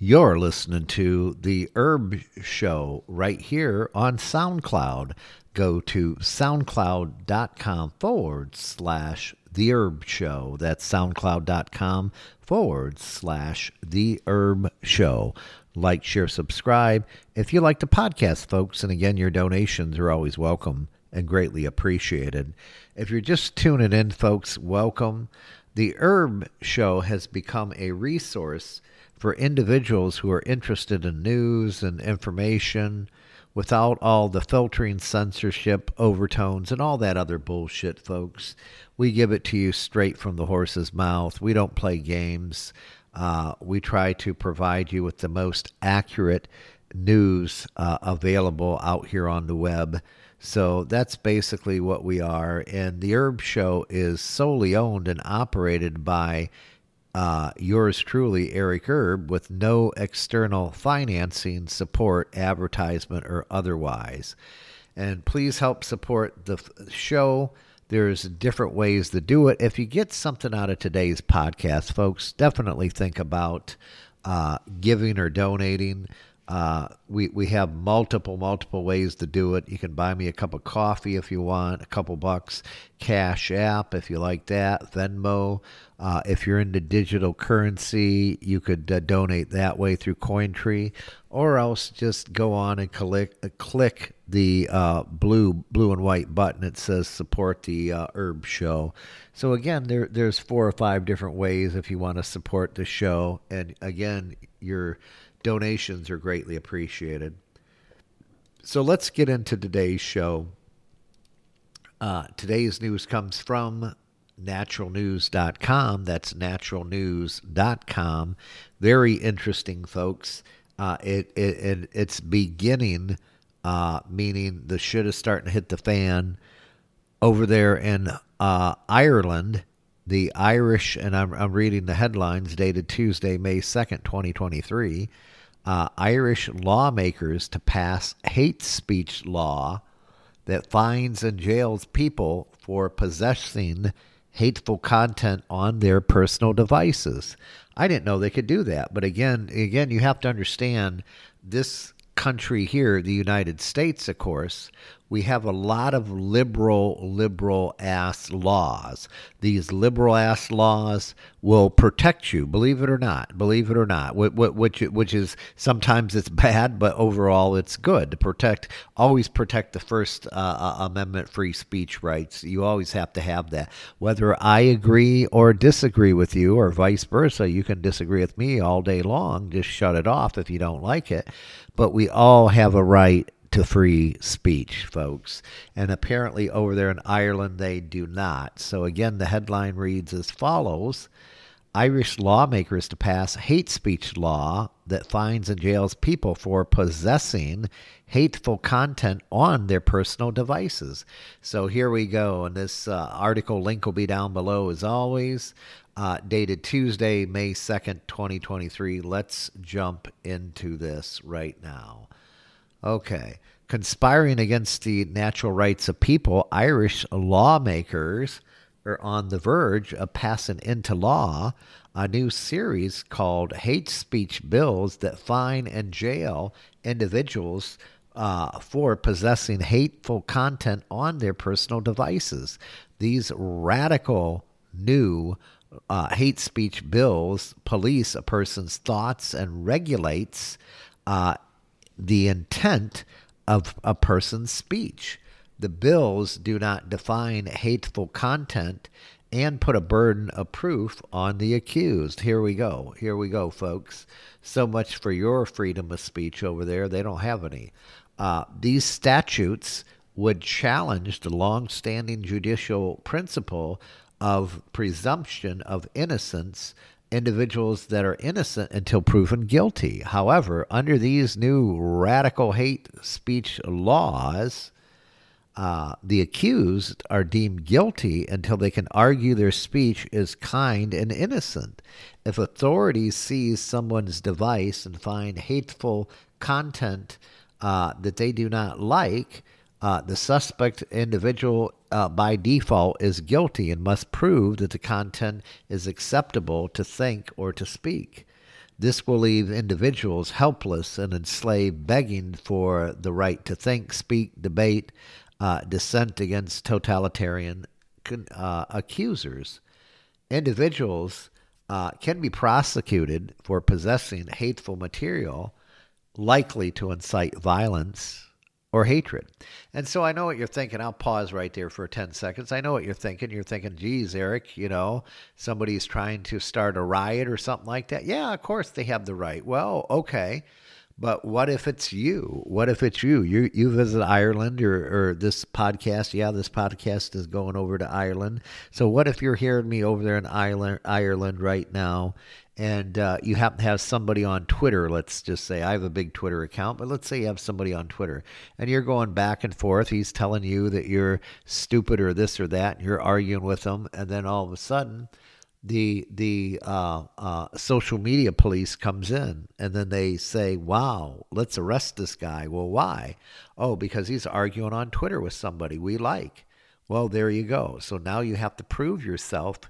You're listening to The Herb Show right here on SoundCloud. Go to soundcloud.com forward slash The Herb Show. That's soundcloud.com forward slash The Herb Show. Like, share, subscribe. If you like the podcast, folks, and again, your donations are always welcome and greatly appreciated. If you're just tuning in, folks, welcome. The Herb Show has become a resource for individuals who are interested in news and information without all the filtering, censorship, overtones, and all that other bullshit, folks. We give it to you straight from the horse's mouth. We don't play games. Uh, we try to provide you with the most accurate news uh, available out here on the web. So that's basically what we are. And the Herb Show is solely owned and operated by uh, yours truly, Eric Herb, with no external financing, support, advertisement, or otherwise. And please help support the show. There's different ways to do it. If you get something out of today's podcast, folks, definitely think about uh, giving or donating. Uh, we we have multiple multiple ways to do it. You can buy me a cup of coffee if you want, a couple bucks. Cash App if you like that. Venmo. Uh, if you're into digital currency, you could uh, donate that way through Cointree, or else just go on and click uh, click the uh, blue blue and white button. It says support the uh, Herb Show. So again, there there's four or five different ways if you want to support the show, and again, your donations are greatly appreciated. So let's get into today's show. Uh, today's news comes from naturalnews.com. That's naturalnews.com. Very interesting, folks. Uh, it, it, it, it's beginning, uh, meaning the shit is starting to hit the fan over there in uh, Ireland. The Irish, and I'm, I'm reading the headlines dated Tuesday, May 2nd, 2023. Uh, Irish lawmakers to pass hate speech law that fines and jails people for possessing hateful content on their personal devices. I didn't know they could do that, but again, again, you have to understand this country here, the United States, of course, we have a lot of liberal, liberal ass laws. These liberal ass laws will protect you, believe it or not, believe it or not, which, which is sometimes it's bad, but overall it's good to protect, always protect the First uh, uh, Amendment free speech rights. You always have to have that. Whether I agree or disagree with you, or vice versa, you can disagree with me all day long. Just shut it off if you don't like it. But we all have a right to free speech, folks. And apparently, over there in Ireland, they do not. So, again, the headline reads as follows Irish lawmakers to pass hate speech law that fines and jails people for possessing hateful content on their personal devices. So here we go. And this uh, article link will be down below as always, uh, dated Tuesday, May 2nd, 2023. Let's jump into this right now. Okay. Conspiring against the natural rights of people, Irish lawmakers are on the verge of passing into law a new series called Hate Speech Bills that fine and jail individuals uh, for possessing hateful content on their personal devices. These radical new uh, hate speech bills police a person's thoughts and regulates uh, the intent of a person's speech. The bills do not define hateful content and put a burden of proof on the accused. Here we go. Here we go, folks. So much for your freedom of speech over there. They don't have any. Uh, these statutes would challenge the long-standing judicial principle of presumption of innocence individuals that are innocent until proven guilty. However, under these new radical hate speech laws, uh, the accused are deemed guilty until they can argue their speech is kind and innocent. If authorities seize someone's device and find hateful content uh, that they do not like, uh, the suspect individual uh, by default is guilty and must prove that the content is acceptable to think or to speak. This will leave individuals helpless and enslaved, begging for the right to think, speak, debate, uh, dissent against totalitarian uh, accusers. Individuals uh, can be prosecuted for possessing hateful material likely to incite violence or hatred. And so I know what you're thinking. I'll pause right there for 10 seconds. I know what you're thinking. You're thinking, geez, Eric, you know, somebody's trying to start a riot or something like that. Yeah, of course they have the right. Well, okay. But what if it's you? What if it's you? You you visit Ireland or, or this podcast? Yeah, this podcast is going over to Ireland. So what if you're hearing me over there in Ireland, Ireland right now, and uh, you happen to have somebody on Twitter? Let's just say I have a big Twitter account, but let's say you have somebody on Twitter, and you're going back and forth. He's telling you that you're stupid or this or that, and you're arguing with him, and then all of a sudden the the uh, uh, social media police comes in and then they say, "Wow, let's arrest this guy." Well, why? Oh, because he's arguing on Twitter with somebody we like. Well, there you go. So now you have to prove yourself.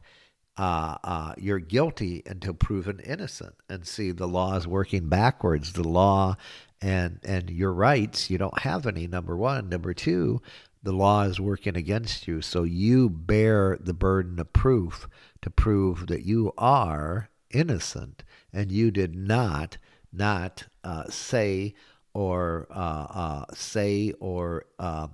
Uh, uh you're guilty until proven innocent. And see, the law is working backwards. The law and and your rights, you don't have any. Number one. Number two, the law is working against you. So you bear the burden of proof to prove that you are innocent and you did not not uh, say or uh, uh, say or um,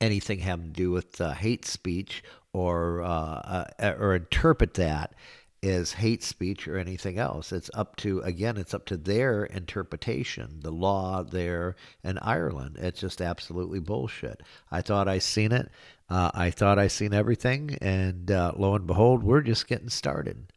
anything having to do with uh, hate speech or uh, uh, or interpret that is hate speech or anything else. It's up to again, it's up to their interpretation, the law there in Ireland. It's just absolutely bullshit. I thought I seen it. Uh, I thought I seen everything, and uh, lo and behold, we're just getting started.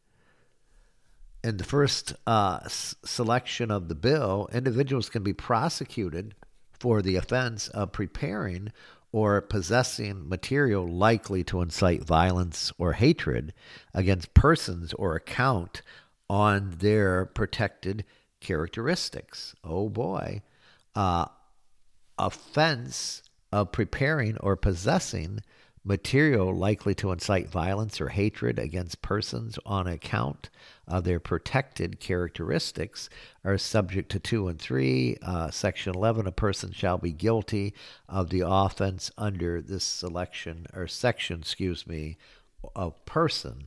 In the first uh, s- selection of the bill, individuals can be prosecuted for the offense of preparing or possessing material likely to incite violence or hatred against persons or account on their protected characteristics. Oh boy. Uh, offense of preparing or possessing material likely to incite violence or hatred against persons on account of their protected characteristics are subject to 2 and 3. Uh, section 11 a person shall be guilty of the offense under this selection or section, excuse me, of person.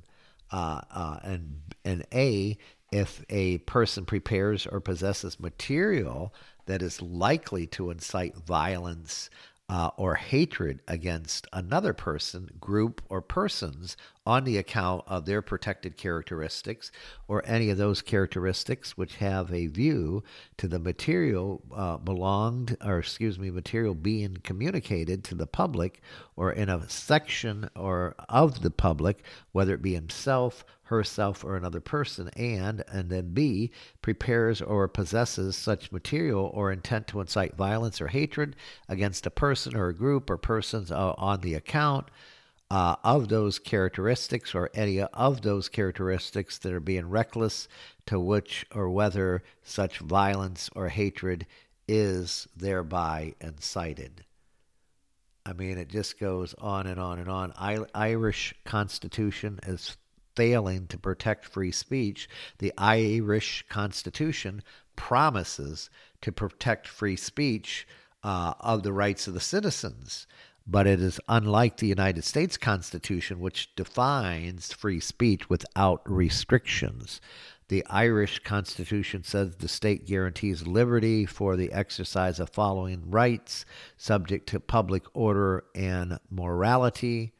Uh, uh, and, and A, if a person prepares or possesses material that is likely to incite violence uh, or hatred against another person, group, or persons on the account of their protected characteristics or any of those characteristics which have a view to the material uh, belonged, or excuse me, material being communicated to the public or in a section or of the public, whether it be himself herself or another person, and, and then B, prepares or possesses such material or intent to incite violence or hatred against a person or a group or persons uh, on the account uh, of those characteristics or any of those characteristics that are being reckless to which or whether such violence or hatred is thereby incited. I mean, it just goes on and on and on. I, Irish Constitution is failing to protect free speech, the Irish Constitution promises to protect free speech uh, of the rights of the citizens. But it is unlike the United States Constitution, which defines free speech without restrictions. The Irish Constitution says the state guarantees liberty for the exercise of following rights, subject to public order and morality.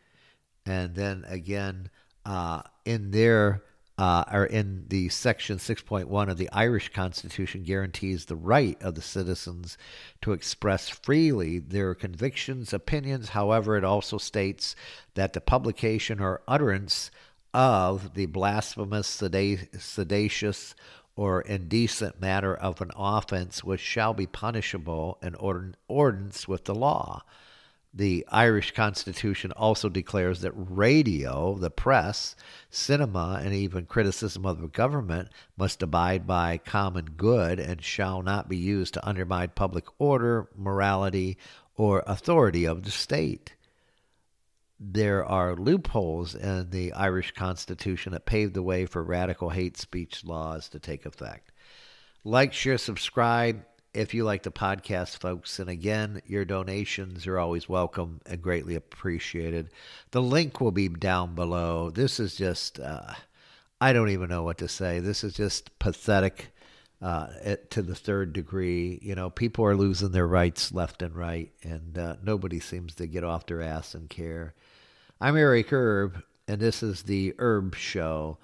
And then again, uh, in their uh, or in the section 6.1 of the Irish Constitution guarantees the right of the citizens to express freely their convictions, opinions. However, it also states that the publication or utterance of the blasphemous, seditious, or indecent matter of an offense which shall be punishable in ordinance with the law. The Irish Constitution also declares that radio, the press, cinema, and even criticism of the government must abide by common good and shall not be used to undermine public order, morality, or authority of the state. there are loopholes in the Irish Constitution that paved the way for radical hate speech laws to take effect. Like, share, subscribe if you like the podcast, folks. And again, your donations are always welcome and greatly appreciated. The link will be down below. This is just, uh, I don't even know what to say. This is just pathetic uh, to the third degree. You know, people are losing their rights left and right, and uh, nobody seems to get off their ass and care. I'm Eric Herb, and this is the Herb Show.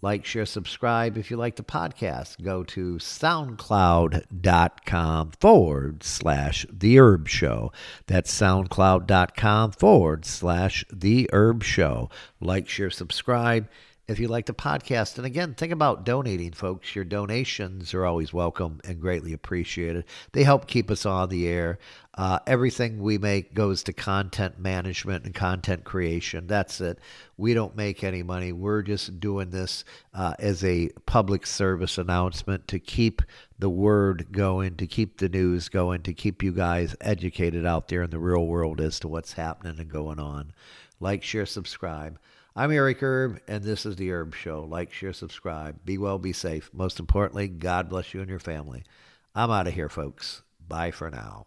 Like, share, subscribe. If you like the podcast, go to soundcloud.com forward slash The Herb Show. That's soundcloud.com forward slash The Herb Show. Like, share, subscribe if you like the podcast. And again, think about donating, folks. Your donations are always welcome and greatly appreciated. They help keep us on the air. Uh, everything we make goes to content management and content creation. That's it. We don't make any money. We're just doing this uh, as a public service announcement to keep the word going, to keep the news going, to keep you guys educated out there in the real world as to what's happening and going on. Like, share, subscribe. I'm Eric Herb, and this is The Herb Show. Like, share, subscribe. Be well, be safe. Most importantly, God bless you and your family. I'm out of here, folks. Bye for now.